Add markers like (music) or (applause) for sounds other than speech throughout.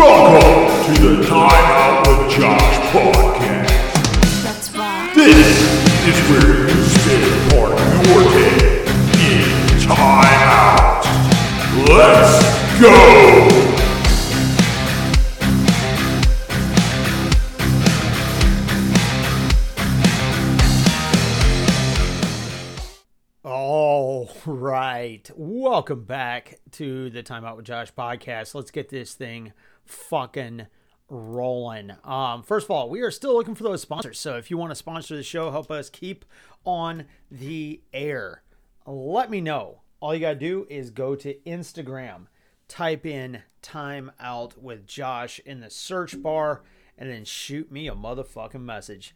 Welcome to the Time Out with Josh podcast. That's right. This is where you spend a part of your day in time out. Let's go! All right. Welcome back to the Time Out with Josh podcast. Let's get this thing fucking rolling. Um, first of all, we are still looking for those sponsors. So if you want to sponsor the show, help us keep on the air. Let me know. All you got to do is go to Instagram, type in Time Out with Josh in the search bar, and then shoot me a motherfucking message.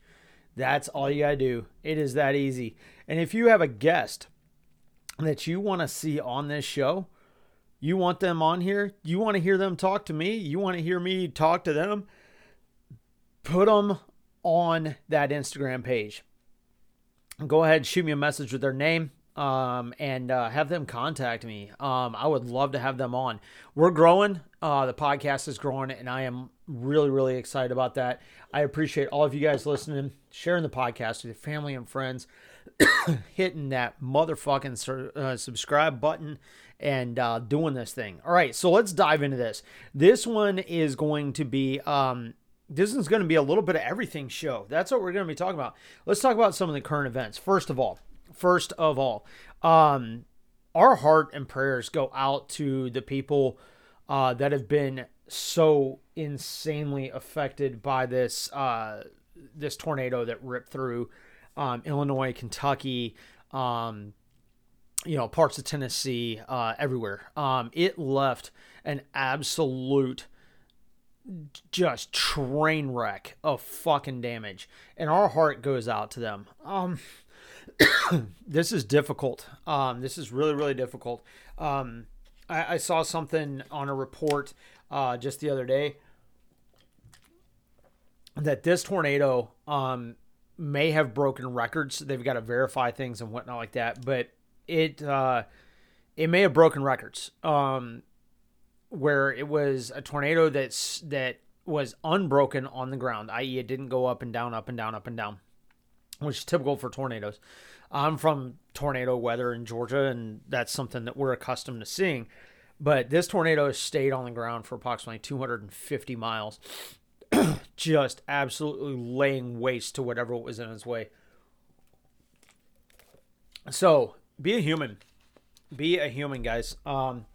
That's all you got to do. It is that easy. And if you have a guest that you want to see on this show, you want them on here, you want to hear them talk to me, you want to hear me talk to them, put them on that Instagram page. Go ahead, shoot me a message with their name, um, and uh, have them contact me. Um, I would love to have them on. We're growing. Uh, the podcast is growing, and I am really, really excited about that. I appreciate all of you guys listening, sharing the podcast with your family and friends, (coughs) hitting that motherfucking sur- uh, subscribe button, and uh, doing this thing. All right, so let's dive into this. This one is going to be. Um, this is going to be a little bit of everything show. That's what we're going to be talking about. Let's talk about some of the current events. First of all, first of all, um, our heart and prayers go out to the people uh, that have been so insanely affected by this uh, this tornado that ripped through um, Illinois, Kentucky, um, you know, parts of Tennessee, uh, everywhere. Um, it left an absolute just train wreck of fucking damage, and our heart goes out to them. Um, (coughs) this is difficult. Um, this is really, really difficult. Um, I, I saw something on a report uh, just the other day that this tornado um, may have broken records. They've got to verify things and whatnot like that, but it uh, it may have broken records. Um, where it was a tornado that's that was unbroken on the ground, i.e., it didn't go up and down, up and down, up and down, which is typical for tornadoes. I'm from tornado weather in Georgia, and that's something that we're accustomed to seeing. But this tornado stayed on the ground for approximately 250 miles, (clears throat) just absolutely laying waste to whatever was in its way. So be a human, be a human, guys. Um,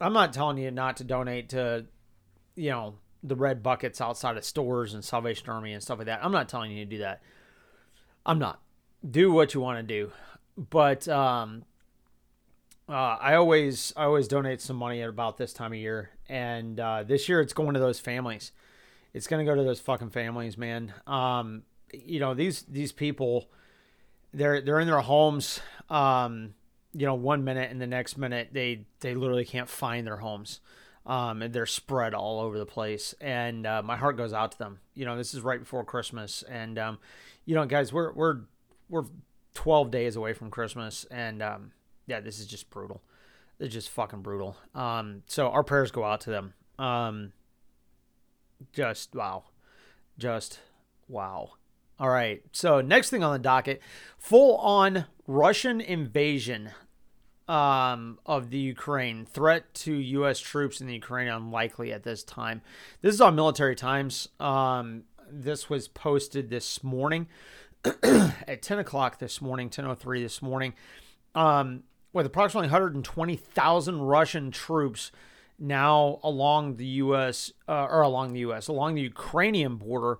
I'm not telling you not to donate to, you know, the red buckets outside of stores and Salvation Army and stuff like that. I'm not telling you to do that. I'm not. Do what you want to do, but um, uh, I always I always donate some money at about this time of year, and uh, this year it's going to those families. It's going to go to those fucking families, man. Um, you know these these people, they're they're in their homes. Um, you know, one minute and the next minute they they literally can't find their homes. Um, and they're spread all over the place, and uh, my heart goes out to them. You know, this is right before Christmas, and um, you know, guys, we're we're we're 12 days away from Christmas, and um, yeah, this is just brutal. It's just fucking brutal. Um, so our prayers go out to them. Um, just wow, just wow. All right. So next thing on the docket, full on Russian invasion um, of the Ukraine. Threat to U.S. troops in the Ukraine unlikely at this time. This is on Military Times. Um, this was posted this morning (clears throat) at 10 o'clock this morning, 10:03 this morning. Um, with approximately 120,000 Russian troops now along the U.S. Uh, or along the U.S. along the Ukrainian border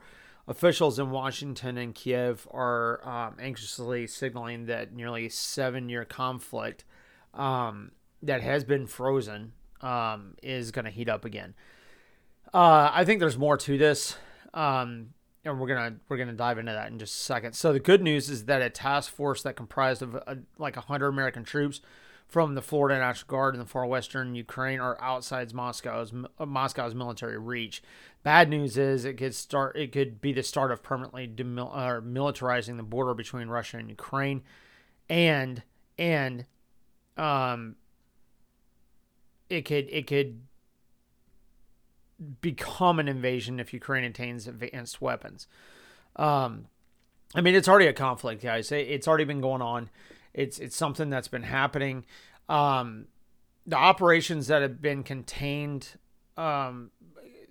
Officials in Washington and Kiev are um, anxiously signaling that nearly seven year conflict um, that has been frozen um, is going to heat up again. Uh, I think there's more to this, um, and we're gonna we're gonna dive into that in just a second. So the good news is that a task force that comprised of uh, like hundred American troops from the Florida National Guard in the far western Ukraine are outside Moscow's uh, Moscow's military reach. Bad news is it could start. It could be the start of permanently demil- militarizing the border between Russia and Ukraine, and and um, it could it could become an invasion if Ukraine attains advanced weapons. Um, I mean, it's already a conflict, guys. It's already been going on. It's it's something that's been happening. Um, the operations that have been contained, um,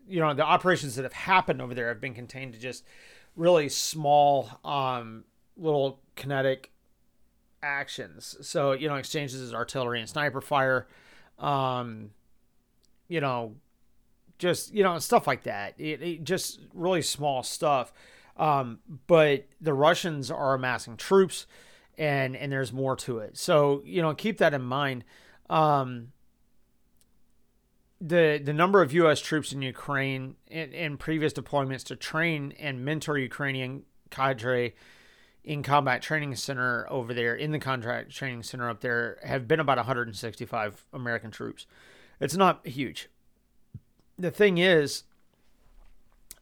you know, the operations that have happened over there have been contained to just really small, um, little kinetic actions. So you know, exchanges of artillery and sniper fire. Um, you know, just you know stuff like that. It, it just really small stuff. Um, but the Russians are amassing troops, and and there's more to it. So you know, keep that in mind. Um, the the number of U.S. troops in Ukraine in, in previous deployments to train and mentor Ukrainian cadre in combat training center over there in the contract training center up there have been about 165 American troops. It's not huge. The thing is,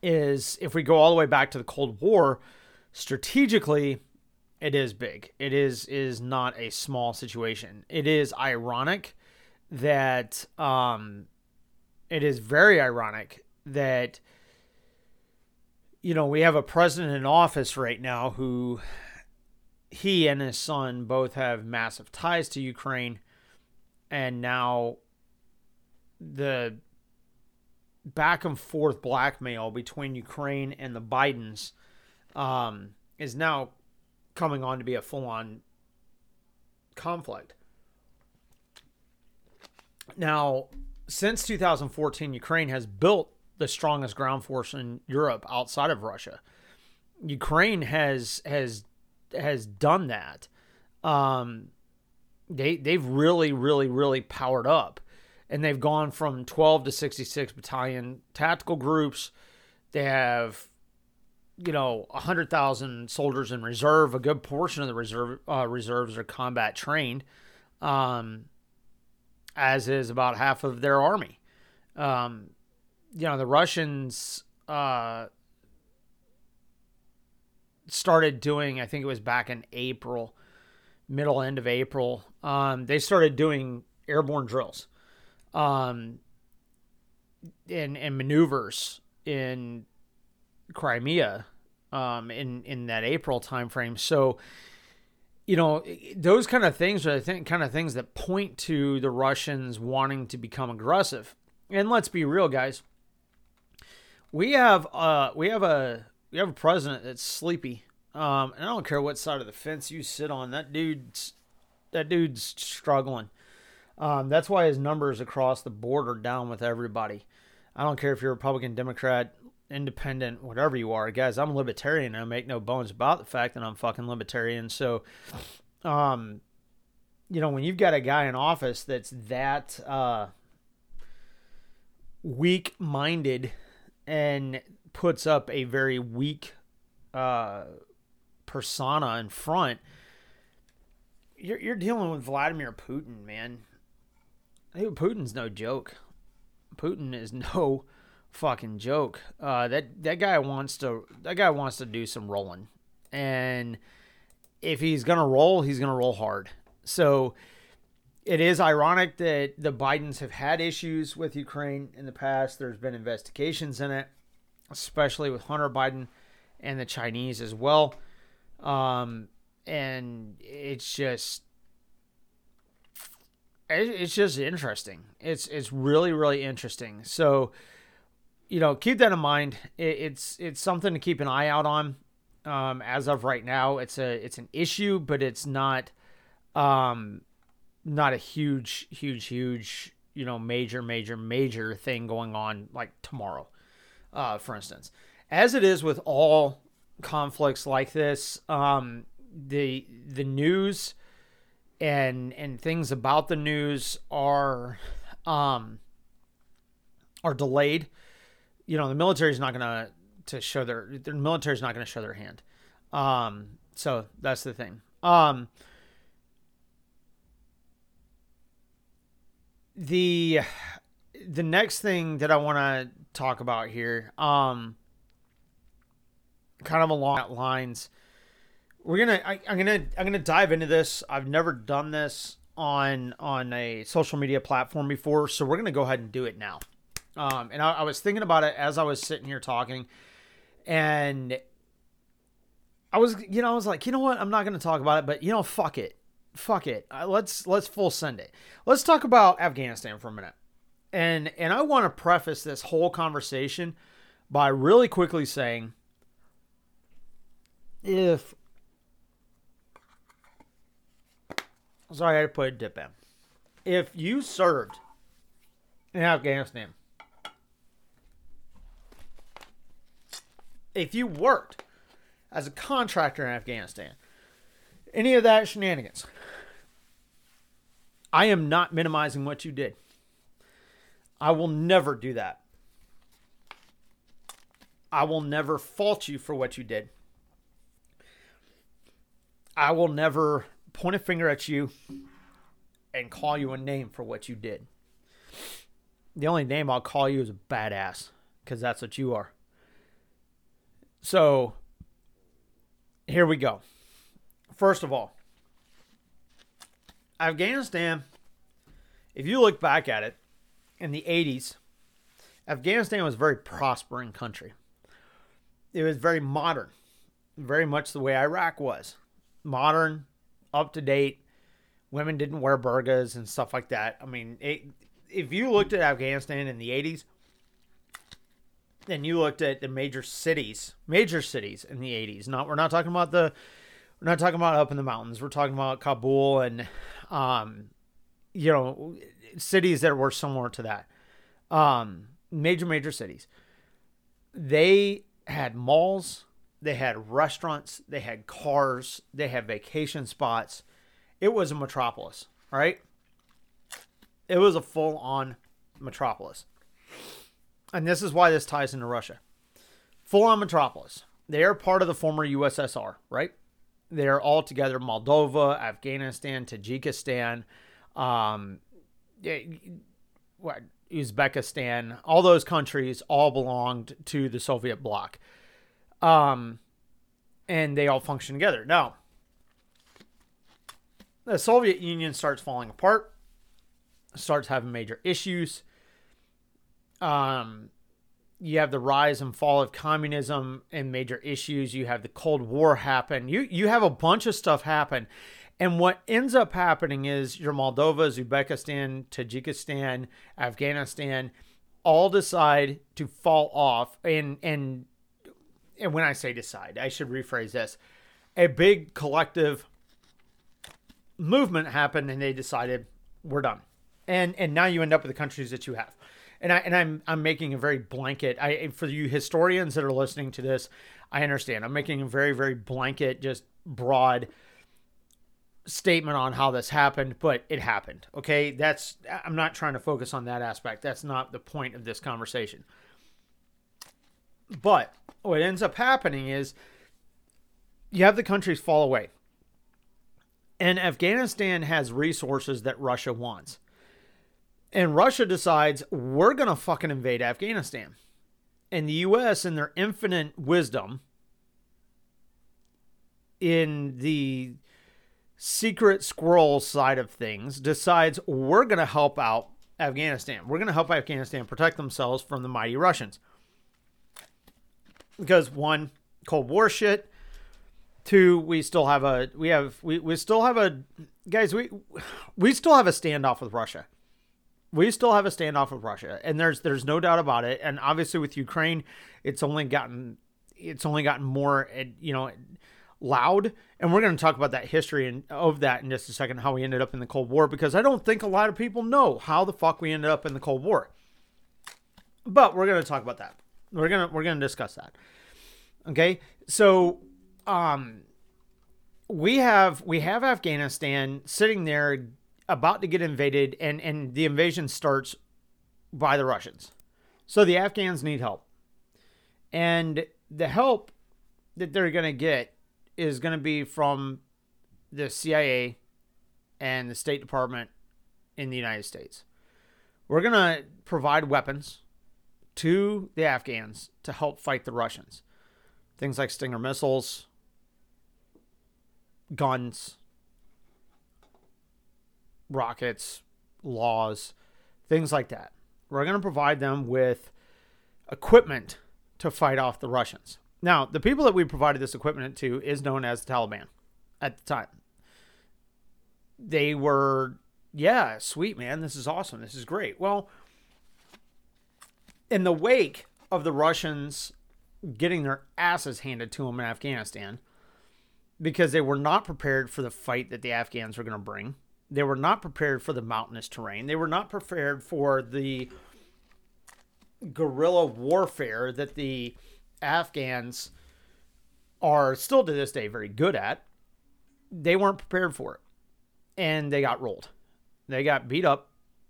is if we go all the way back to the Cold War, strategically, it is big. It is is not a small situation. It is ironic that um, it is very ironic that you know we have a president in office right now who he and his son both have massive ties to Ukraine, and now the back and forth blackmail between Ukraine and the Bidens um, is now coming on to be a full on conflict. Now, since 2014, Ukraine has built the strongest ground force in Europe outside of Russia. Ukraine has has has done that. Um, they they've really really really powered up and they've gone from 12 to 66 battalion tactical groups. They have, you know, 100,000 soldiers in reserve. A good portion of the reserve uh, reserves are combat trained, um, as is about half of their army. Um, you know, the Russians uh, started doing, I think it was back in April, middle end of April. Um, they started doing airborne drills um, and and maneuvers in Crimea um, in in that April timeframe. So, you know, those kind of things are the think kind of things that point to the Russians wanting to become aggressive. And let's be real, guys. We have uh we have a we have a president that's sleepy. Um, and I don't care what side of the fence you sit on. That dude's that dude's struggling. Um, that's why his numbers across the board are down with everybody. I don't care if you're Republican, Democrat, Independent, whatever you are, guys. I'm a libertarian. I make no bones about the fact that I'm fucking libertarian. So, um, you know, when you've got a guy in office that's that uh, weak-minded and puts up a very weak uh, persona in front, you're, you're dealing with Vladimir Putin, man. Putin's no joke. Putin is no fucking joke. Uh, that that guy wants to that guy wants to do some rolling, and if he's gonna roll, he's gonna roll hard. So it is ironic that the Bidens have had issues with Ukraine in the past. There's been investigations in it, especially with Hunter Biden and the Chinese as well. Um, and it's just it's just interesting. It's it's really really interesting. So, you know, keep that in mind. it's it's something to keep an eye out on. Um, as of right now, it's a it's an issue, but it's not um, not a huge huge huge you know major major major thing going on like tomorrow, uh, for instance. As it is with all conflicts like this, um, the the news and and things about the news are um are delayed. You know, the military's not gonna to show their the military's not gonna show their hand. Um, so that's the thing. Um, the the next thing that I want to talk about here, um, kind of along that lines we're gonna I, i'm gonna i'm gonna dive into this i've never done this on on a social media platform before so we're gonna go ahead and do it now Um, and I, I was thinking about it as I was sitting here talking, and I was, you know, I was like, you know what? I'm not going to talk about it, but you know, fuck it, fuck it. Uh, let's let's full send it. Let's talk about Afghanistan for a minute, and and I want to preface this whole conversation by really quickly saying, if sorry, I had to put a dip in. If you served in Afghanistan, if you worked as a contractor in Afghanistan, any of that shenanigans, I am not minimizing what you did. I will never do that. I will never fault you for what you did. I will never point a finger at you and call you a name for what you did. The only name I'll call you is a badass because that's what you are. So here we go. First of all, Afghanistan, if you look back at it in the 80s, Afghanistan was a very prospering country. It was very modern, very much the way Iraq was. Modern, up to date. Women didn't wear burqas and stuff like that. I mean, it, if you looked at Afghanistan in the 80s, and you looked at the major cities, major cities in the 80s. Not we're not talking about the we're not talking about up in the mountains. We're talking about Kabul and um you know cities that were similar to that. Um major major cities. They had malls, they had restaurants, they had cars, they had vacation spots. It was a metropolis, right? It was a full on metropolis and this is why this ties into Russia. Full on metropolis. They are part of the former USSR, right? They are all together Moldova, Afghanistan, Tajikistan, um, Uzbekistan, all those countries all belonged to the Soviet bloc. Um, and they all function together. Now, the Soviet Union starts falling apart, starts having major issues um, you have the rise and fall of communism and major issues. You have the Cold War happen. You you have a bunch of stuff happen. And what ends up happening is your Moldova, Uzbekistan, Tajikistan, Afghanistan all decide to fall off and and and when I say decide, I should rephrase this. A big collective movement happened and they decided we're done. And and now you end up with the countries that you have and I and I'm I'm making a very blanket. I for you historians that are listening to this, I understand. I'm making a very very blanket, just broad statement on how this happened, but it happened. Okay, that's I'm not trying to focus on that aspect. That's not the point of this conversation. But what ends up happening is you have the countries fall away. And Afghanistan has resources that Russia wants. And Russia decides we're going to fucking invade Afghanistan. And the US, in their infinite wisdom, in the secret squirrel side of things, decides we're going to help out Afghanistan. We're going to help Afghanistan protect themselves from the mighty Russians. Because one, Cold War shit. Two, we still have a we have we, we still have a guys, we we still have a standoff with Russia we still have a standoff with Russia, and there's there's no doubt about it. And obviously with Ukraine, it's only gotten it's only gotten more you know loud. And we're going to talk about that history and of that in just a second, how we ended up in the Cold War, because I don't think a lot of people know how the fuck we ended up in the Cold War. But we're going to talk about that. We're gonna we're gonna discuss that. Okay, so um, we have we have Afghanistan sitting there about to get invaded, and and the invasion starts by the Russians. So the Afghans need help, and the help that they're going to get is going to be from the CIA and the State Department in the United States. We're going to provide weapons to the Afghans to help fight the Russians. Things like Stinger missiles, guns, rockets, LAWs, things like that. We're going to provide them with equipment to fight off the Russians. Now, the people that we provided this equipment to is known as the Taliban at the time. They were, yeah, sweet, man. This is awesome. This is great. Well, in the wake of the Russians getting their asses handed to them in Afghanistan, because they were not prepared for the fight that the Afghans were going to bring, they were not prepared for the mountainous terrain, they were not prepared for the guerrilla warfare that the Afghans are still to this day very good at. They weren't prepared for it. And they got rolled. They got beat up.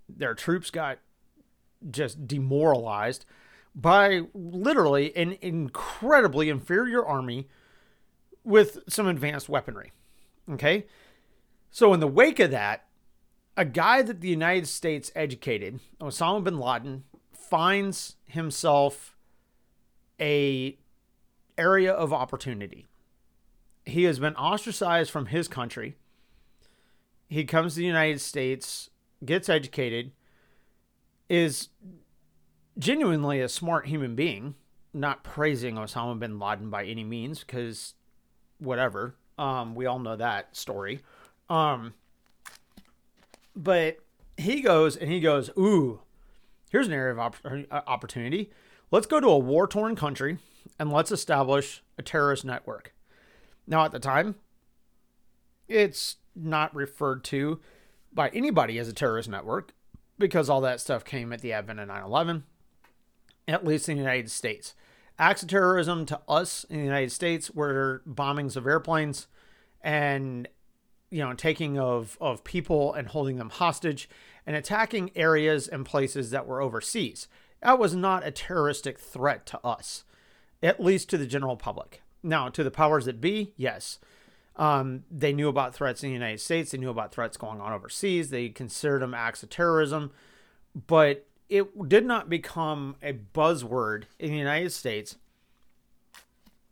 Their troops got just demoralized by literally an incredibly inferior army with some advanced weaponry. Okay? So, in the wake of that, a guy that the United States educated, Osama bin Laden, finds himself a area of opportunity. He has been ostracized from his country. He comes to the United States, gets educated, is genuinely a smart human being, not praising Osama bin Laden by any means, because whatever. Um, we all know that story. Um, but he goes and he goes, Ooh, here's an area of uh, opportunity. Let's go to a war torn country and let's establish a terrorist network. Now, at the time, it's not referred to by anybody as a terrorist network because all that stuff came at the advent of 9 11, at least in the United States. Acts of terrorism to us in the United States were bombings of airplanes and you know taking of of people and holding them hostage and attacking areas and places that were overseas. That was not a terroristic threat to us, at least to the general public. Now, to the powers that be, yes. Um, they knew about threats in the United States. They knew about threats going on overseas. They considered them acts of terrorism. But it did not become a buzzword in the United States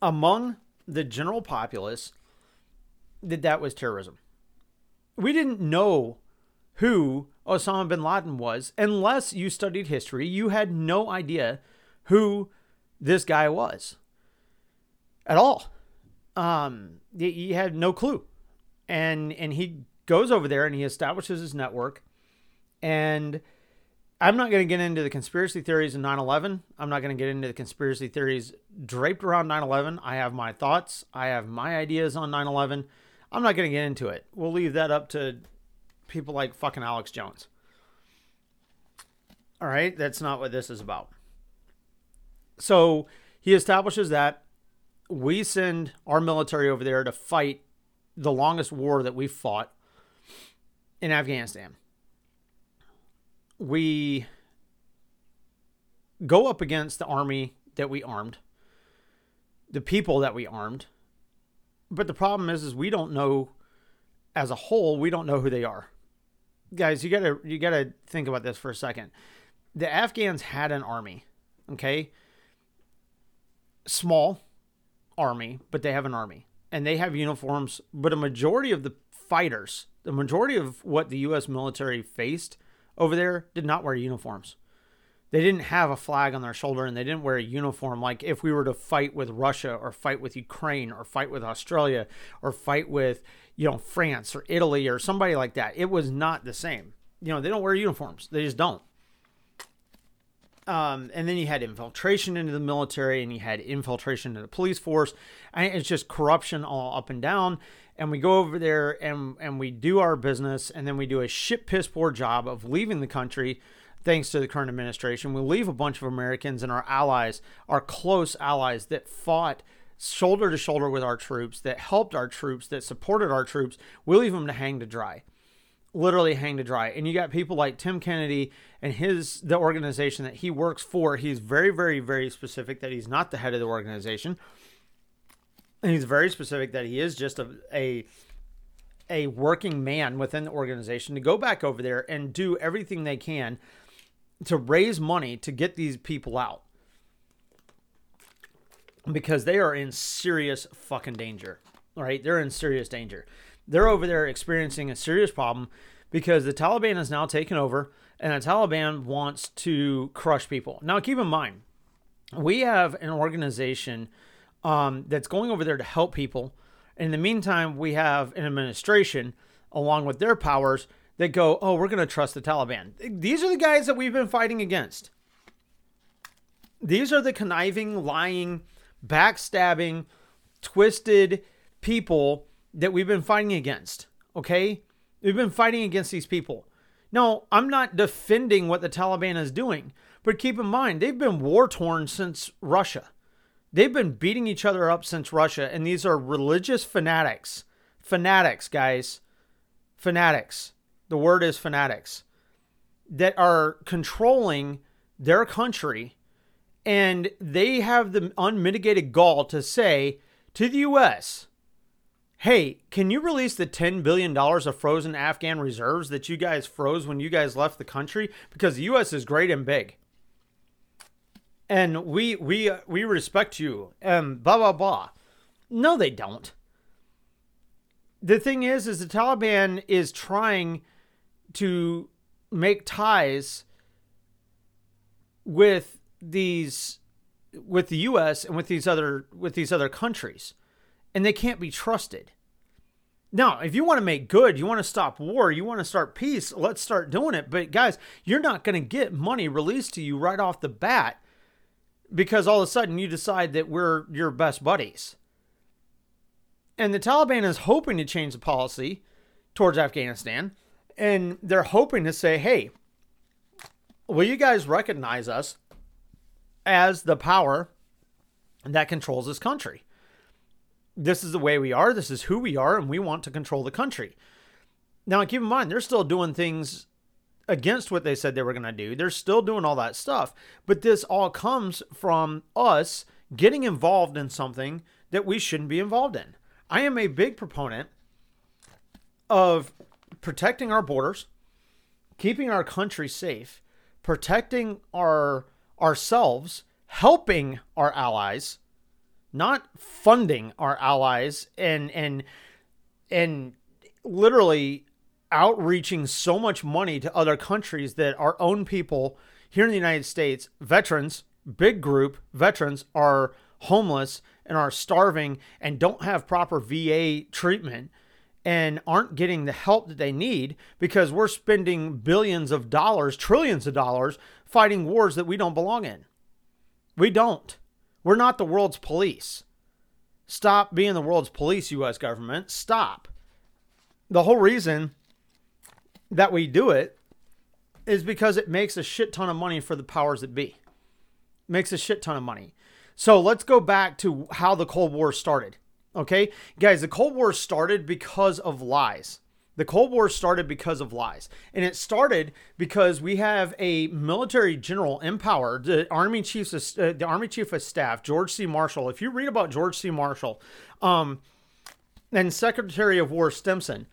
among the general populace that that was terrorism. We didn't know who Osama bin Laden was unless you studied history. You had no idea who this guy was at all. Um, he had no clue, and and he goes over there and he establishes his network, and I'm not going to get into the conspiracy theories of 9 11. I'm not going to get into the conspiracy theories draped around 9 11. I have my thoughts, I have my ideas on 9 11. I'm not going to get into it. We'll leave that up to people like fucking Alex Jones. All right, that's not what this is about. So he establishes that we send our military over there to fight the longest war that we fought in Afghanistan. We go up against the army that we armed, the people that we armed. But the problem is is we don't know as a whole, we don't know who they are. Guys, you got to you got to think about this for a second. The Afghans had an army, okay? Small, army, but they have an army and they have uniforms. But a majority of the fighters, the majority of what the U.S. military faced over there, did not wear uniforms. They didn't have a flag on their shoulder and they didn't wear a uniform like if we were to fight with Russia or fight with Ukraine or fight with Australia or fight with, you know, France or Italy or somebody like that. It was not the same. You know, they don't wear uniforms. They just don't. Um, and then you had infiltration into the military and you had infiltration into the police force. And it's just corruption all up and down. And we go over there and, and we do our business and then we do a shit piss poor job of leaving the country thanks to the current administration. We leave a bunch of Americans and our allies, our close allies that fought shoulder to shoulder with our troops, that helped our troops, that supported our troops. We leave them to hang to dry literally hang to dry. And you got people like Tim Kennedy and his the organization that he works for. He's very, very, very specific that he's not the head of the organization. And he's very specific that he is just a a, a working man within the organization to go back over there and do everything they can to raise money to get these people out. Because they are in serious fucking danger. Right? They're in serious danger they're over there experiencing a serious problem because the Taliban has now taken over and the Taliban wants to crush people. Now, keep in mind, we have an organization um, that's going over there to help people. In the meantime, we have an administration, along with their powers, that go, oh, we're going to trust the Taliban. These are the guys that we've been fighting against. These are the conniving, lying, backstabbing, twisted people that we've been fighting against. Okay? We've been fighting against these people. No, I'm not defending what the Taliban is doing, but keep in mind, they've been war torn since Russia. They've been beating each other up since Russia, and these are religious fanatics. Fanatics, guys. Fanatics. The word is fanatics that are controlling their country, and they have the unmitigated gall to say to the U.S., hey, can you release the $10 billion of frozen Afghan reserves that you guys froze when you guys left the country? Because the U.S. is great and big. And we we we respect you and blah blah blah. No, they don't. The thing is, is the Taliban is trying to make ties with these with the US and with these other with these other countries and they can't be trusted. Now, if you want to make good, you want to stop war, you want to start peace, let's start doing it. But guys, you're not going to get money released to you right off the bat because all of a sudden you decide that we're your best buddies. And the Taliban is hoping to change the policy towards Afghanistan and they're hoping to say, hey, will you guys recognize us as the power that controls this country? This is the way we are, this is who we are, and we want to control the country. Now, keep in mind, they're still doing things against what they said they were going to do. They're still doing all that stuff. But this all comes from us getting involved in something that we shouldn't be involved in. I am a big proponent of protecting our borders, keeping our country safe, protecting our ourselves, helping our allies, not funding our allies and and and literally outreaching so much money to other countries that our own people here in the United States, veterans, big group veterans are homeless and are starving and don't have proper VA treatment and aren't getting the help that they need because we're spending billions of dollars, trillions of dollars fighting wars that we don't belong in. We don't. We're not the world's police. Stop being the world's police, US government. Stop. The whole reason that we do it is because it makes a shit ton of money for the powers that be. Makes a shit ton of money. So let's go back to how the Cold War started. Okay, guys, the Cold War started because of lies. The Cold War started because of lies. And it started because we have a military general in power, the Army Chief of, uh, the Army Chief of Staff, George C. Marshall. If you read about George C. Marshall, um, and Secretary of War Stimson,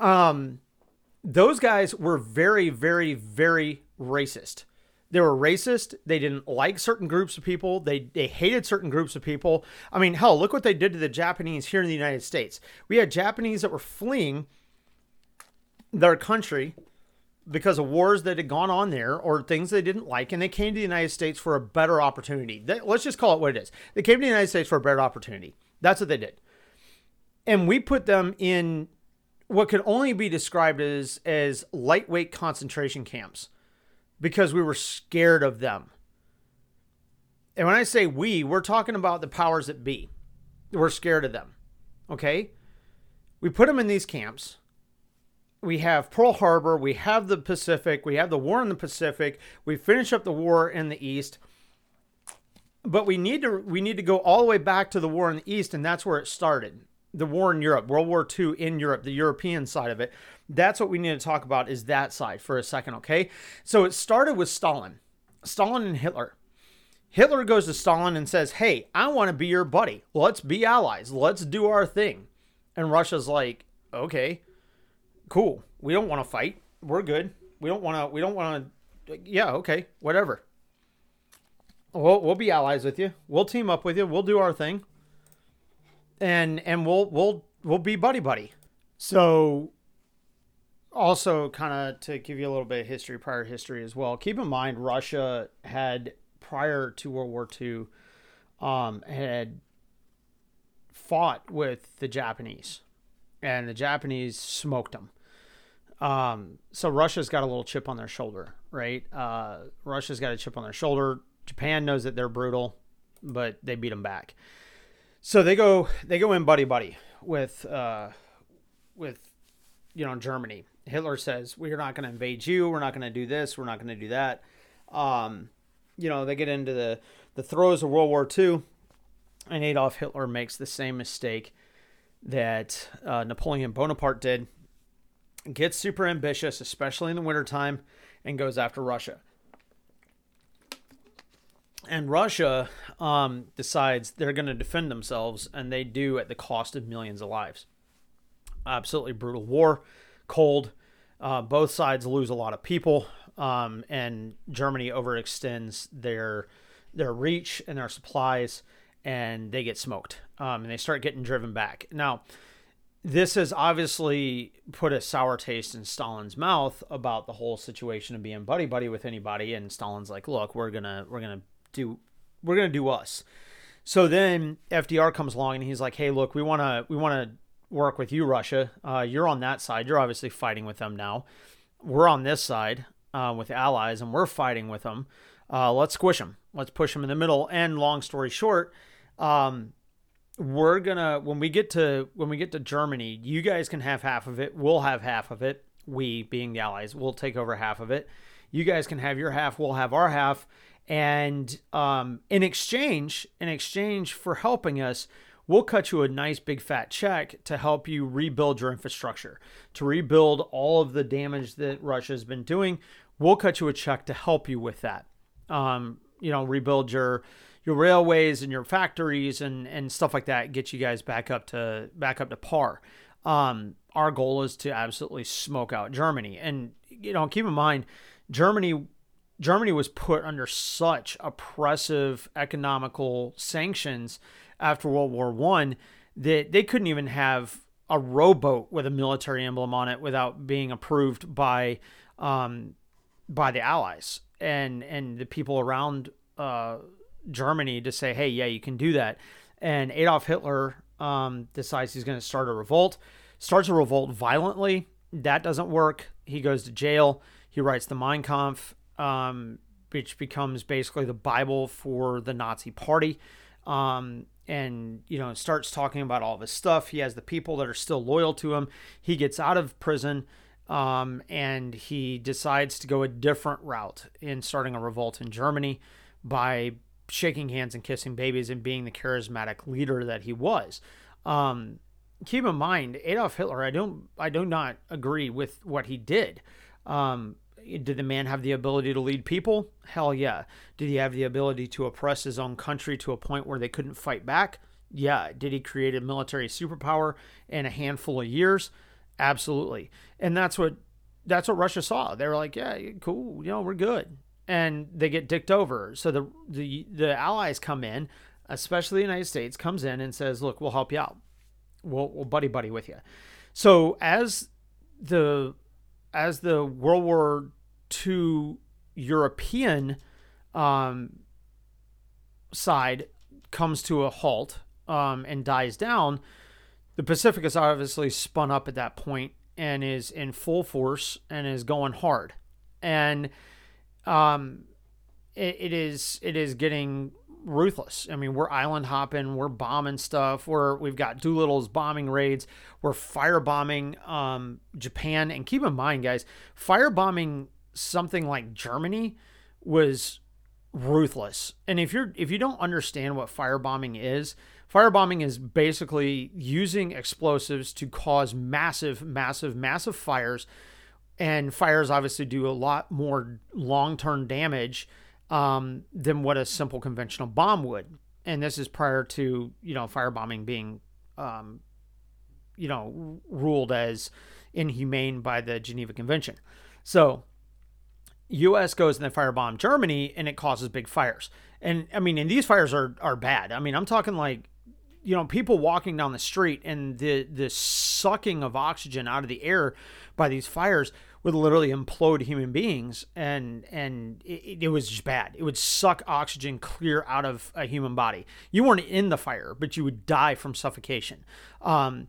um, those guys were very, very, very racist. They were racist. They didn't like certain groups of people. They they hated certain groups of people. I mean, hell, look what they did to the Japanese here in the United States. We had Japanese that were fleeing their country because of wars that had gone on there or things they didn't like, and they came to the United States for a better opportunity. They, let's just call it what it is. They came to the United States for a better opportunity. That's what they did. And we put them in what could only be described as as lightweight concentration camps because we were scared of them. And when I say we, we're talking about the powers that be. We're scared of them. Okay? We put them in these camps. We have Pearl Harbor, we have the Pacific, we have the war in the Pacific, we finish up the war in the East. But we need to we need to go all the way back to the war in the East, and that's where it started. The war in Europe, World War II in Europe, the European side of it. That's what we need to talk about is that side for a second, okay? So it started with Stalin. Stalin and Hitler. Hitler goes to Stalin and says, "Hey, I want to be your buddy. Let's be allies. Let's do our thing." And Russia's like, "Okay, cool. We don't want to fight. We're good. We don't want to. We don't want to. Yeah, okay, whatever. We'll we'll be allies with you. We'll team up with you. We'll do our thing. And and we'll we'll we'll be buddy buddy." So also, kind of to give you a little bit of history, prior history as well. Keep in mind, Russia had prior to World War II, um, had fought with the Japanese, and the Japanese smoked them. Um, so Russia's got a little chip on their shoulder, right? Uh, Russia's got a chip on their shoulder. Japan knows that they're brutal, but they beat them back. So they go they go in buddy buddy with uh, with you know Germany. Hitler says we're not going to invade you. We're not going to do this. We're not going to do that. Um, you know they get into the the throes of World War II, and Adolf Hitler makes the same mistake that uh, Napoleon Bonaparte did. Gets super ambitious, especially in the wintertime, and goes after Russia and Russia um, decides they're going to defend themselves, and they do at the cost of millions of lives. Absolutely brutal war, cold. Uh, both sides lose a lot of people, um, and Germany overextends their their reach and their supplies, and they get smoked, um, and they start getting driven back. Now, this has obviously put a sour taste in Stalin's mouth about the whole situation of being buddy buddy with anybody, and Stalin's like, "Look, we're gonna we're gonna do we're gonna do us. So then FDR comes along and he's like, hey, look, we wanna we wanna work with you, Russia. Uh, you're on that side. You're obviously fighting with them now. We're on this side uh, with allies, and we're fighting with them. Uh, let's squish them. Let's push them in the middle. And long story short, um, we're gonna when we get to when we get to Germany, you guys can have half of it. We'll have half of it. We, being the allies, will take over half of it. You guys can have your half. We'll have our half and um, in exchange, in exchange for helping us, we'll cut you a nice big fat check to help you rebuild your infrastructure, to rebuild all of the damage that Russia's been doing. We'll cut you a check to help you with that. Um, you know, rebuild your your railways and your factories and and stuff like that. Get you guys back up to back up to par. Um, our goal is to absolutely smoke out Germany, and you know, keep in mind, Germany Germany was put under such oppressive economical sanctions after World War One that they couldn't even have a rowboat with a military emblem on it without being approved by um, by the Allies and and the people around uh, Germany to say, hey, yeah, you can do that. And Adolf Hitler um, decides he's going to start a revolt, starts a revolt violently. That doesn't work. He goes to jail. He writes the Mein Kampf um, which becomes basically the Bible for the Nazi Party. Um, and you know starts talking about all of his stuff. He has the people that are still loyal to him. He gets out of prison, um, and he decides to go a different route in starting a revolt in Germany by shaking hands and kissing babies and being the charismatic leader that he was. Um, keep in mind, Adolf Hitler. I don't. I do not agree with what he did. Um, did the man have the ability to lead people? Hell yeah. Did he have the ability to oppress his own country to a point where they couldn't fight back? Yeah. Did he create a military superpower in a handful of years? Absolutely. And that's what that's what Russia saw. They were like, yeah, cool, you know, we're good. And they get dicked over. So the the the allies come in, especially the United States comes in and says, "Look, we'll help you out. We'll, we'll buddy buddy with you." So as the as the World War II European um, side comes to a halt um, and dies down, the Pacific is obviously spun up at that point and is in full force and is going hard. And um, it, it is it is getting ruthless. I mean, we're island hopping, we're bombing stuff. We're we've got Doolittle's bombing raids. We're firebombing um, Japan. And keep in mind, guys, firebombing something like Germany was ruthless. And if you're if you don't understand what firebombing is, firebombing is basically using explosives to cause massive, massive, massive fires. And fires obviously do a lot more long-term damage um, than what a simple conventional bomb would. And this is prior to you know firebombing being, um, you know, ruled as inhumane by the Geneva Convention. So, U.S. goes and then firebomb Germany, and it causes big fires. And I mean, and these fires are are bad. I mean, I'm talking like you know, people walking down the street and the the sucking of oxygen out of the air by these fires would literally implode human beings, and and it, it was just bad. It would suck oxygen clear out of a human body. You weren't in the fire, but you would die from suffocation. Um,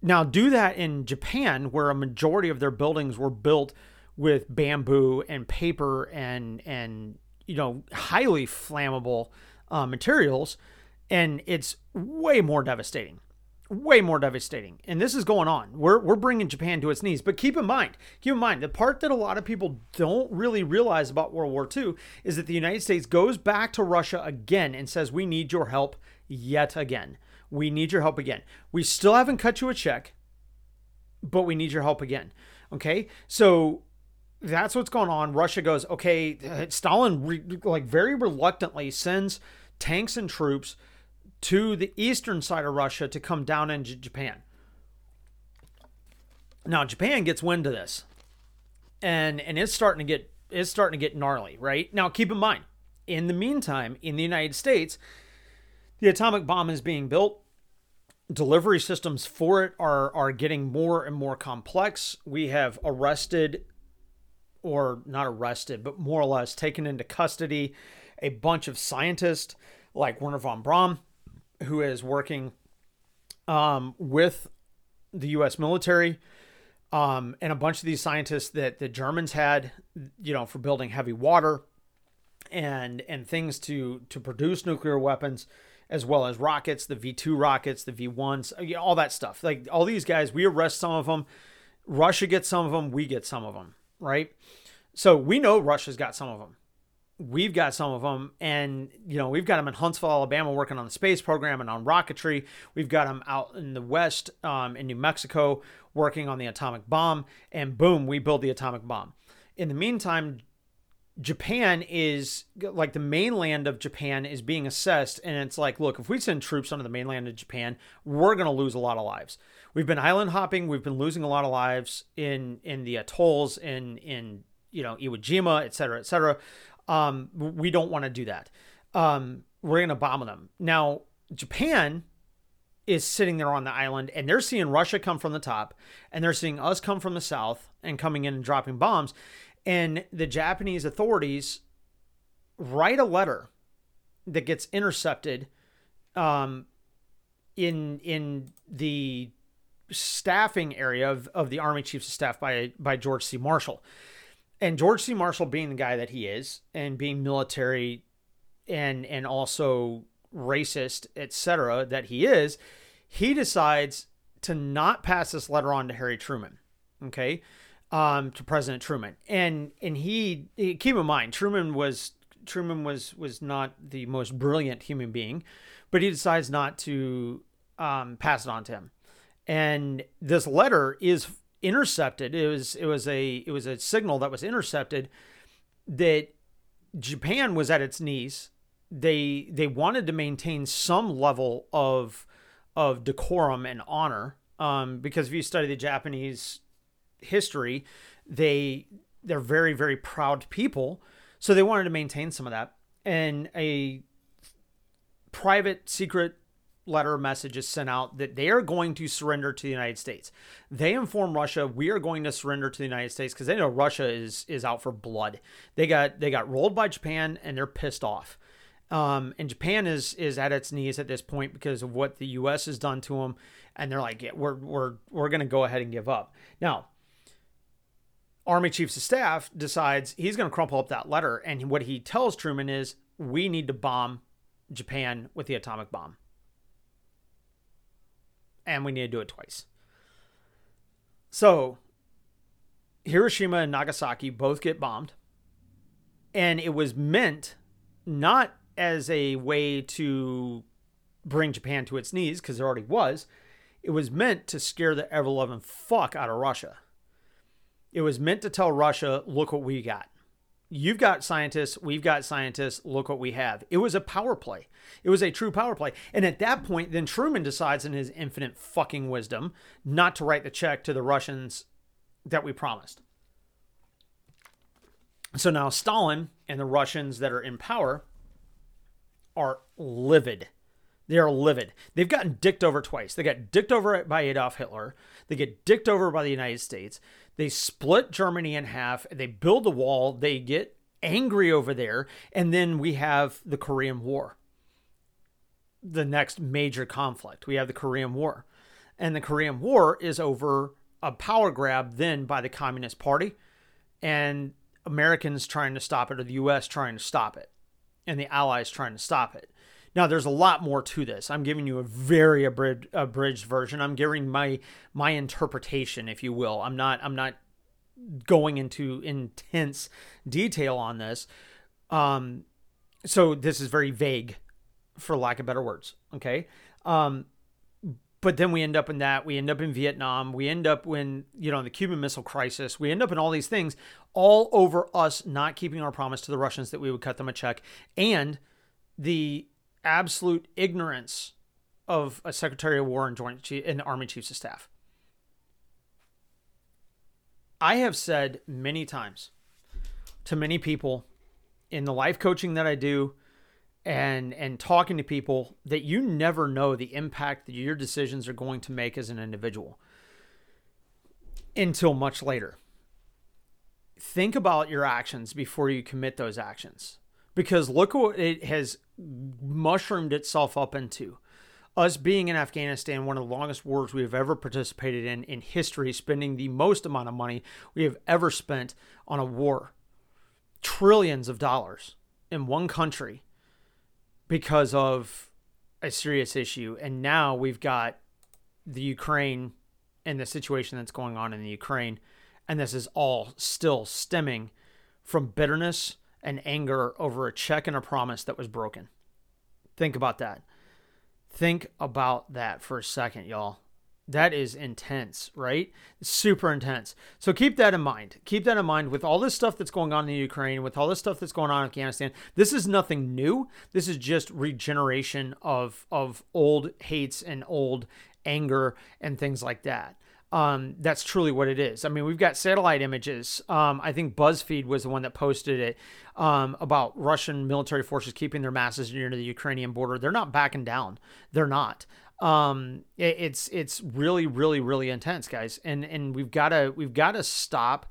now, do that in Japan, where a majority of their buildings were built with bamboo and paper and and you know highly flammable uh, materials and it's way more devastating way more devastating. And this is going on. We're, we're bringing japan to its knees. But keep in mind keep in mind the part that a lot of people don't really realize about world war ii is that the united states goes back to russia again and says we need your help yet again. We need your help again. We still haven't cut you a check but we need your help again. Okay? So that's what's going on. Russia goes okay stalin re- like very reluctantly sends tanks and troops to the eastern side of Russia to come down into Japan. Now Japan gets wind of this, and and it's starting to get it's starting to get gnarly. Right now, keep in mind, in the meantime, in the United States, the atomic bomb is being built. Delivery systems for it are are getting more and more complex. We have arrested, or not arrested, but more or less taken into custody, a bunch of scientists like Wernher von Braun who is working um, with the U.S. military um, and a bunch of these scientists that the Germans had, you know, for building heavy water and and things to to produce nuclear weapons, as well as rockets, the V two rockets, the V ones, all that stuff. Like all these guys, we arrest some of them. Russia gets some of them. We get some of them. Right. So we know Russia's got some of them we've got some of them and you know we've got them in huntsville alabama working on the space program and on rocketry. We've got them out in the west um, in new mexico working on the atomic bomb and boom we build the atomic bomb. In the meantime japan is like the mainland of japan is being assessed and it's like look if we send troops onto the mainland of japan we're going to lose a lot of lives. We've been island hopping we've been losing a lot of lives in in the atolls in in you know iwo jima et cetera et cetera um, we don't want to do that. Um, we're going to bomb them. Now, Japan is sitting there on the island and they're seeing Russia come from the top and they're seeing us come from the south and coming in and dropping bombs. And the Japanese authorities write a letter that gets intercepted um, in in the staffing area of, of the Army Chiefs of Staff by by George C. Marshall. And George C. Marshall being the guy that he is and being military and and also racist, etc., that he is, he decides to not pass this letter on to Harry Truman. Okay. Um, to President Truman. And and he, keep in mind, Truman was Truman was was not the most brilliant human being, but he decides not to um, pass it on to him. And this letter is intercepted. It was it was a it was a signal that was intercepted that Japan was at its knees. They they wanted to maintain some level of of decorum and honor um, because if you study the Japanese history, they they're very very proud people, so they wanted to maintain some of that. And a private secret letter message is sent out that they are going to surrender to the United States. They inform Russia we are going to surrender to the United States because they know Russia is is out for blood. They got they got rolled by Japan and they're pissed off. Um, and Japan is is at its knees at this point because of what the U.S. has done to them, and they're like, yeah, we're we're we're going to go ahead and give up now. Army Chiefs of Staff decides he's going to crumple up that letter, and what he tells Truman is, we need to bomb Japan with the atomic bomb and we need to do it twice. So, Hiroshima and Nagasaki both get bombed, and it was meant not as a way to bring Japan to its knees, because it already was. It was meant to scare the ever loving fuck out of Russia. It was meant to tell Russia, look what we got you've got scientists, we've got scientists, look what we have. It was a power play. It was a true power play. And at that point, then Truman decides in his infinite fucking wisdom not to write the check to the Russians that we promised. So now Stalin and the Russians that are in power are livid. They are livid. They've gotten dicked over twice. They got dicked over by Adolf Hitler. They get dicked over by the United States. They split Germany in half. They build a wall. They get angry over there. And then we have the Korean War, the next major conflict. We have the Korean War. And the Korean War is over a power grab then by the Communist Party and Americans trying to stop it or the US trying to stop it and the Allies trying to stop it. Now, there's a lot more to this. I'm giving you a very abridged, abridged version. I'm giving my my interpretation, if you will. I'm not I'm not going into intense detail on this. Um, so this is very vague, for lack of better words. Okay. Um, but then we end up in that. We end up in Vietnam. We end up when you know the Cuban Missile Crisis. We end up in all these things, all over us not keeping our promise to the Russians that we would cut them a check, and the absolute ignorance of a Secretary of War and Joint Chief, and Army Chiefs of Staff. I have said many times to many people in the life coaching that I do and and talking to people that you never know the impact that your decisions are going to make as an individual until much later. Think about your actions before you commit those actions because look what it has mushroomed itself up into. Us being in Afghanistan, one of the longest wars we have ever participated in in history, spending the most amount of money we have ever spent on a war. Trillions of dollars in one country because of a serious issue. And now we've got the Ukraine and the situation that's going on in the Ukraine. And this is all still stemming from bitterness and anger over a check and a promise that was broken. Think about that. Think about that for a second, y'all. That is intense, right? Super intense. So keep that in mind. Keep that in mind with all this stuff that's going on in Ukraine, with all this stuff that's going on in Afghanistan. This is nothing new. This is just regeneration of of old hates and old anger and things like that. Um, that's truly what it is. I mean, we've got satellite images. Um, I think BuzzFeed was the one that posted it um, about Russian military forces keeping their masses near to the Ukrainian border. They're not backing down. They're not. Um, it, it's it's really really really intense, guys. And and we've got to we've got to stop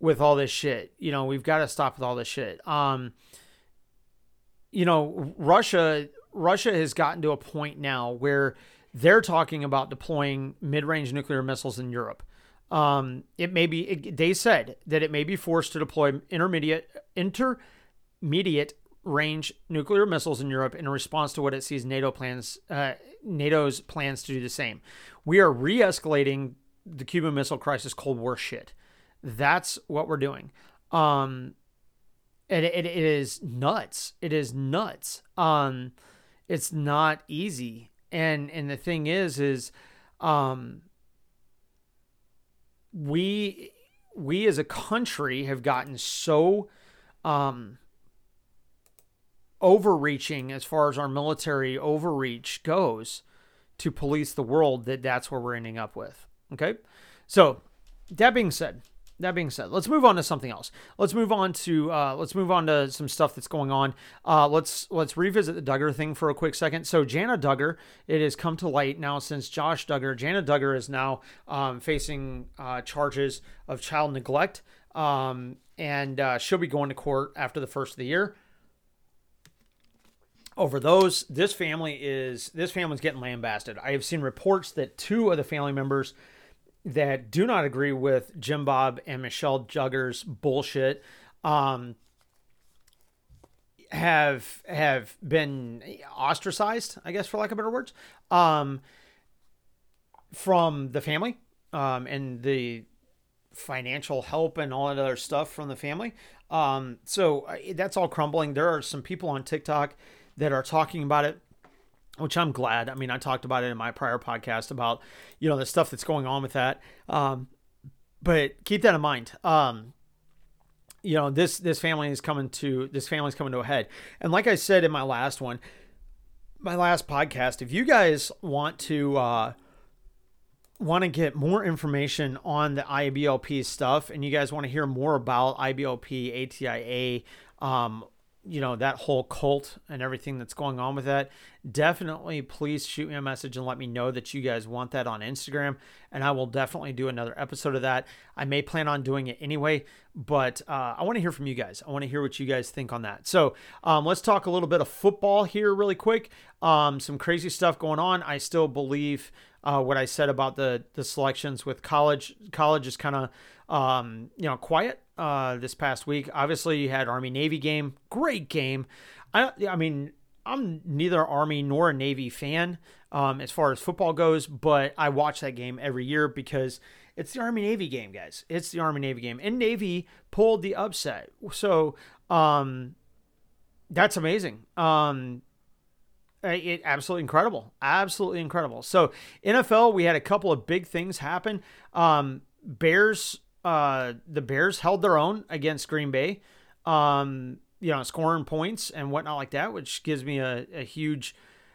with all this shit. You know, we've got to stop with all this shit. Um, you know, Russia Russia has gotten to a point now where they're talking about deploying mid-range nuclear missiles in Europe. Um, it may be. It, they said that it may be forced to deploy intermediate intermediate range nuclear missiles in Europe in response to what it sees NATO plans uh, NATO's plans to do the same. We are re-escalating the Cuban Missile Crisis Cold War shit. That's what we're doing. Um, and it, it is nuts. It is nuts. Um, it's not easy and and the thing is is um we we as a country have gotten so um overreaching as far as our military overreach goes to police the world that that's where we're ending up with. Okay? So that being said that being said, let's move on to something else. Let's move on to uh, let's move on to some stuff that's going on. Uh, let's let's revisit the Duggar thing for a quick second. So Jana Duggar, it has come to light now since Josh Duggar. Jana Duggar is now um, facing uh, charges of child neglect, um, and uh, she'll be going to court after the first of the year. Over those, this family is this family's getting lambasted. I have seen reports that two of the family members that do not agree with Jim Bob and Michelle Duggar's bullshit um, have have been ostracized, I guess, for lack of better words, um, from the family um, and the financial help and all that other stuff from the family. Um, so uh, that's all crumbling. There are some people on TikTok that are talking about it which I'm glad. I mean, I talked about it in my prior podcast about, you know, the stuff that's going on with that. Um, but keep that in mind. Um, you know, this this family is coming to this family's coming to a head. And like I said in my last one, my last podcast, if you guys want to uh want to get more information on the IBLP stuff and you guys want to hear more about IBLP, ATIA, um, you know that whole cult and everything that's going on with that definitely please shoot me a message and let me know that you guys want that on instagram and i will definitely do another episode of that. I may plan on doing it anyway but uh, i want to hear from you guys. I want to hear what you guys think on that. So um, let's talk a little bit of football here really quick. Um, some crazy stuff going on. I still believe uh, what i said about the the selections with college college is kind of um, you know quiet uh, this past week. Obviously, you had Army Navy game, great game. I, I mean, I'm neither Army nor a Navy fan um, as far as football goes, but I watch that game every year because it's the Army Navy game, guys. It's the Army Navy game, and Navy pulled the upset, so um, that's amazing. Um, it absolutely incredible, absolutely incredible. So NFL, we had a couple of big things happen. Um, Bears uh, the Bears held their own against Green Bay, um, you know, scoring points and whatnot like that, which gives me a, a huge,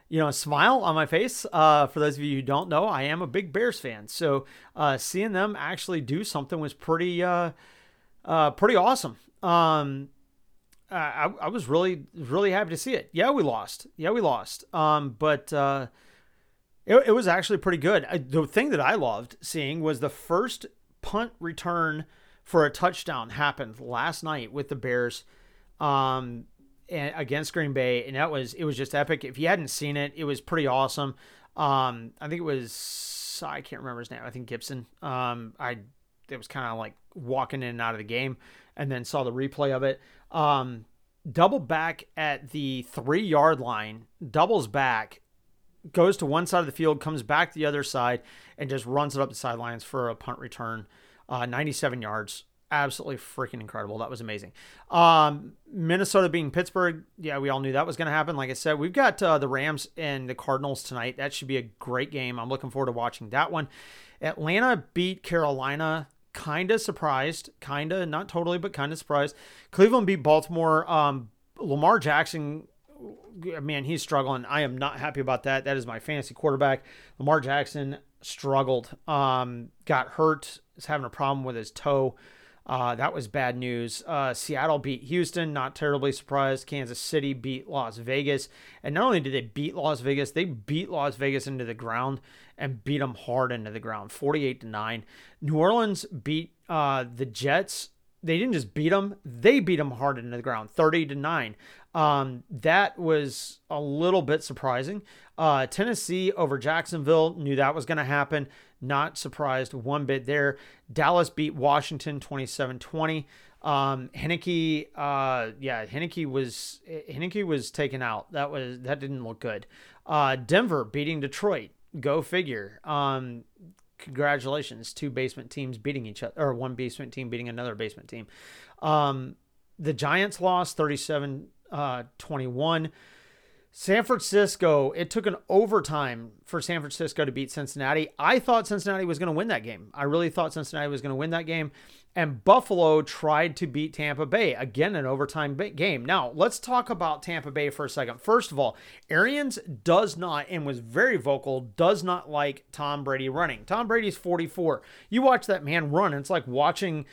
you know, smile on my face. Uh, for those of you who don't know, I am a big Bears fan, so uh, seeing them actually do something was pretty, uh, uh, pretty awesome. Um, I, I was really, really happy to see it. Yeah, we lost. Yeah, we lost. Um, but uh, it, it was actually pretty good. I, the thing that I loved seeing was the first punt return for a touchdown happened last night with the Bears um, against Green Bay, and that was it was just epic. If you hadn't seen it, it was pretty awesome. Um, I think it was I can't remember his name. I think Gibson. Um, I it was kind of like walking in and out of the game, and then saw the replay of it. Um, double back at the three yard line, doubles back, goes to one side of the field, comes back the other side, and just runs it up the sidelines for a punt return. Uh, 97 yards. Absolutely freaking incredible. That was amazing. Um, Minnesota being Pittsburgh. Yeah, we all knew that was going to happen. Like I said, we've got uh, the Rams and the Cardinals tonight. That should be a great game. I'm looking forward to watching that one. Atlanta beat Carolina kind of surprised, kind of not totally, but kind of surprised. Cleveland beat Baltimore. Um, Lamar Jackson man, he's struggling. I am not happy about that. That is my fantasy quarterback. Lamar Jackson struggled, um, got hurt, is having a problem with his toe. Uh, that was bad news. Uh, Seattle beat Houston, not terribly surprised. Kansas City beat Las Vegas. And not only did they beat Las Vegas, they beat Las Vegas into the ground and beat them hard into the ground, 48 to 9. New Orleans beat uh, the Jets they didn't just beat them; they beat them hard into the ground, thirty to nine. Um, that was a little bit surprising. Uh, Tennessee over Jacksonville knew that was going to happen. Not surprised one bit there. Dallas beat Washington 27-20. Um, Heinicke, uh, yeah, Heinicke was Heinicke was taken out. That was that didn't look good. Uh, Denver beating Detroit. Go figure. Um, congratulations, two basement teams beating each other, or one basement team beating another basement team. Um, the Giants lost 37 uh, 21. San Francisco, it took an overtime for San Francisco to beat Cincinnati. I thought Cincinnati was going to win that game. I really thought Cincinnati was going to win that game. And Buffalo tried to beat Tampa Bay. Again, an overtime game. Now, let's talk about Tampa Bay for a second. First of all, Arians does not, and was very vocal, does not like Tom Brady running. Tom Brady's 44. You watch that man run, it's like watching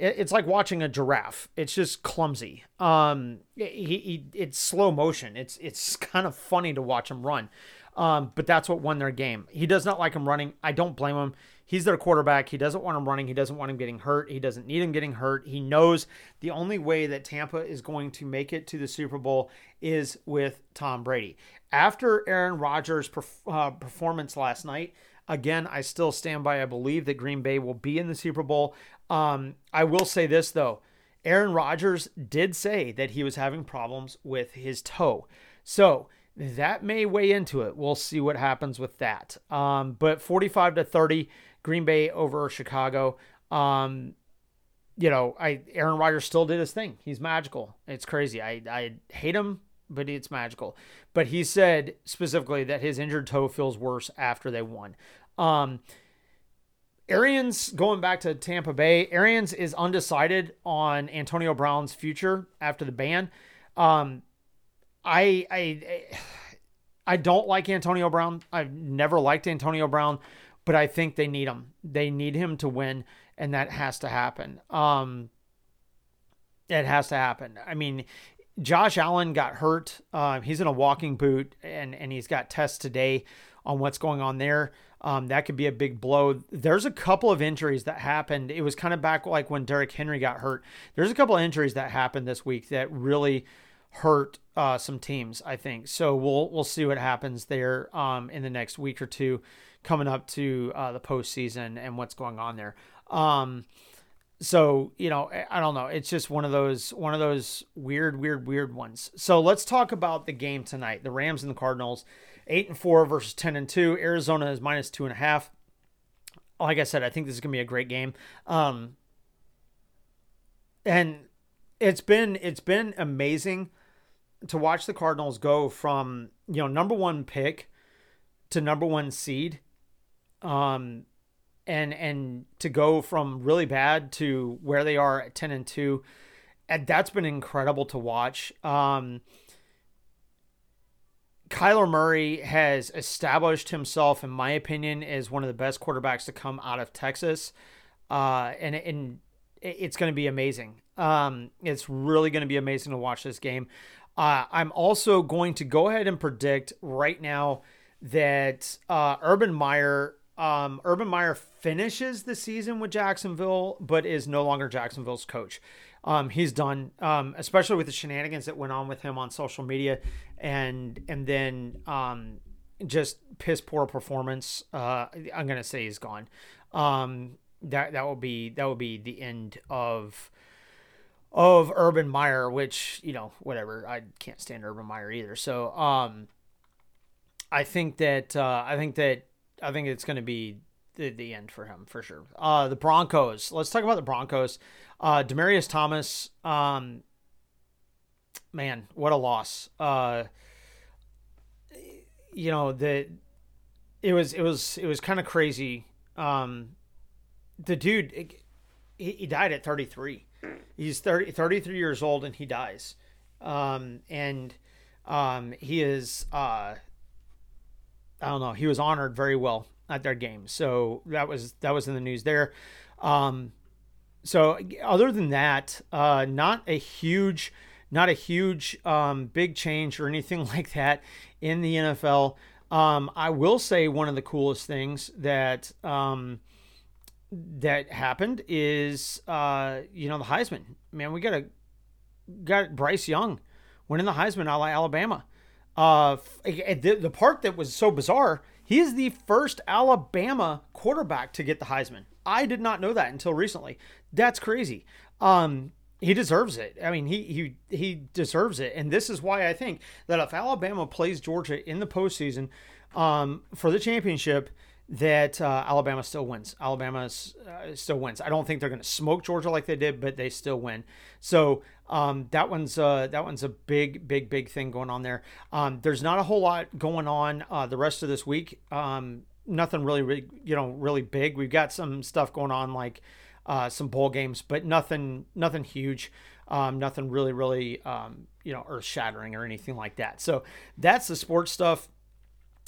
it's like watching a giraffe. It's just clumsy. Um, he, he it's slow motion. It's it's (laughs) kind of funny to watch him run. Um, but that's what won their game. He does not like him running. I don't blame him. He's their quarterback. He doesn't want him running. He doesn't want him getting hurt. He doesn't need him getting hurt. He knows the only way that Tampa is going to make it to the Super Bowl is with Tom Brady. After Aaron Rodgers' perf- uh, performance last night, Again, I still stand by. I believe that Green Bay will be in the Super Bowl. Um, I will say this though, Aaron Rodgers did say that he was having problems with his toe, so that may weigh into it. We'll see what happens with that. Um, but 45 to 30, Green Bay over Chicago. Um, you know, I Aaron Rodgers still did his thing. He's magical. It's crazy. I I hate him, but it's magical. But he said specifically that his injured toe feels worse after they won. Um, Arians going back to Tampa Bay. Arians is undecided on Antonio Brown's future after the ban. Um, I I I don't like Antonio Brown. I've never liked Antonio Brown, but I think they need him. They need him to win, and that has to happen. Um, it has to happen. I mean, Josh Allen got hurt. Uh, he's in a walking boot, and and he's got tests today on what's going on there. Um, that could be a big blow. There's a couple of injuries that happened. It was kind of back like when Derrick Henry got hurt. There's a couple of injuries that happened this week that really hurt uh, some teams. I think so. We'll we'll see what happens there um, in the next week or two, coming up to uh, the postseason and what's going on there. Um, so you know i don't know. It's just one of those one of those weird weird weird ones. So let's talk about the game tonight. The rams and the cardinals eight and four versus 10 and two. Arizona is minus two and a half. Like i said i think this is gonna be a great game. Um and it's been it's been amazing to watch the cardinals go from you know number one pick to number one seed um and and to go from really bad to where they are at 10 and 2 and that's been incredible to watch um Kyler Murray has established himself, in my opinion, as one of the best quarterbacks to come out of Texas, uh, and and it's going to be amazing. Um, it's really going to be amazing to watch this game. Uh, I'm also going to go ahead and predict right now that uh, Urban Meyer um, Urban Meyer finishes the season with Jacksonville, but is no longer Jacksonville's coach. Um, he's done, um, especially with the shenanigans that went on with him on social media, and and then um, just piss poor performance. Uh, I'm gonna say he's gone. Um, that that will be that will be the end of of Urban Meyer, which you know whatever. I can't stand Urban Meyer either. So um, I think that uh, I think that I think it's going to be the, the end for him for sure. Uh, the Broncos. Let's talk about the Broncos. Uh, Demaryius Thomas. Um, man, what a loss. Uh, you know the it was it was it was kind of crazy. Um, the dude, he, he died at 33. He's 30, 33 years old and he dies. Um, and um, he is uh, I don't know. He was honored very well at their game, so that was that was in the news there. Um, so other than that, uh, not a huge, not a huge um, big change or anything (laughs) like that in the NFL. Um, I will say one of the coolest things that um, that happened is uh, you know the Heisman. Man, we got a got Bryce Young winning the Heisman out of Alabama. Uh, the, the part that was so bizarre, he is the first Alabama quarterback to get the Heisman. I did not know that until recently. That's crazy. Um, he deserves it. I mean, he he he deserves it, and this is why I think that if Alabama plays Georgia in the postseason um, for the championship, that uh, Alabama still wins. Alabama uh, still wins. I don't think they're going to smoke Georgia like they did, but they still win. So um, that one's uh, that one's a big, big, big thing going on there. Um, there's not a whole lot going on uh, the rest of this week. Um, nothing really, really, you know, really big. We've got some stuff going on like uh, some bowl games, but nothing, nothing huge. Um, nothing really, really, um, you know, earth shattering or anything like that. So that's the sports stuff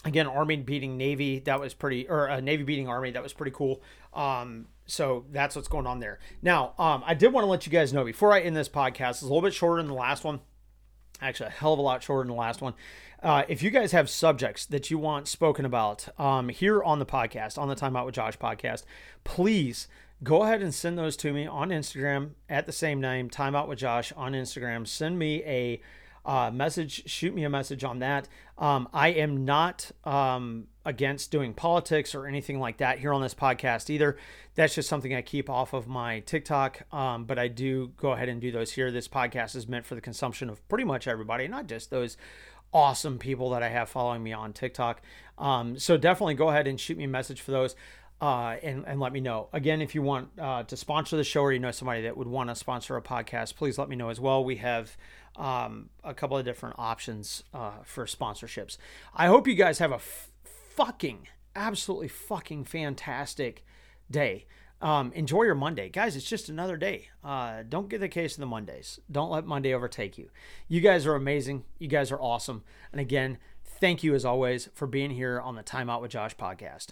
again army beating navy that was pretty or uh, navy beating army that was pretty cool. Um, so that's what's going on there. Now um, i did want to let you guys know before i end this podcast it's a little bit shorter than the last one. Actually a hell of a lot shorter than the last one. Uh, if you guys have subjects that you want spoken about um, here on the podcast on the time out with josh podcast please go ahead and send those to me on instagram at the same name time out with josh on instagram. Send me a uh, message, shoot me a message on that. Um, I am not um, against doing politics or anything like that here on this podcast either. That's just something I keep off of my TikTok, um, but I do go ahead and do those here. This podcast is meant for the consumption of pretty much everybody, not just those awesome people that I have following me on TikTok. Um, so definitely go ahead and shoot me a message for those. Uh, and, and let me know. Again, if you want uh, to sponsor the show or you know somebody that would want to sponsor a podcast, please let me know as well. We have um, a couple of different options uh, for sponsorships. I hope you guys have a f- fucking, absolutely fucking fantastic day. Um, enjoy your Monday, guys. It's just another day. Uh, don't get the case of the Mondays. Don't let Monday overtake you. You guys are amazing. You guys are awesome. And again, thank you as always for being here on the Time Out with Josh podcast.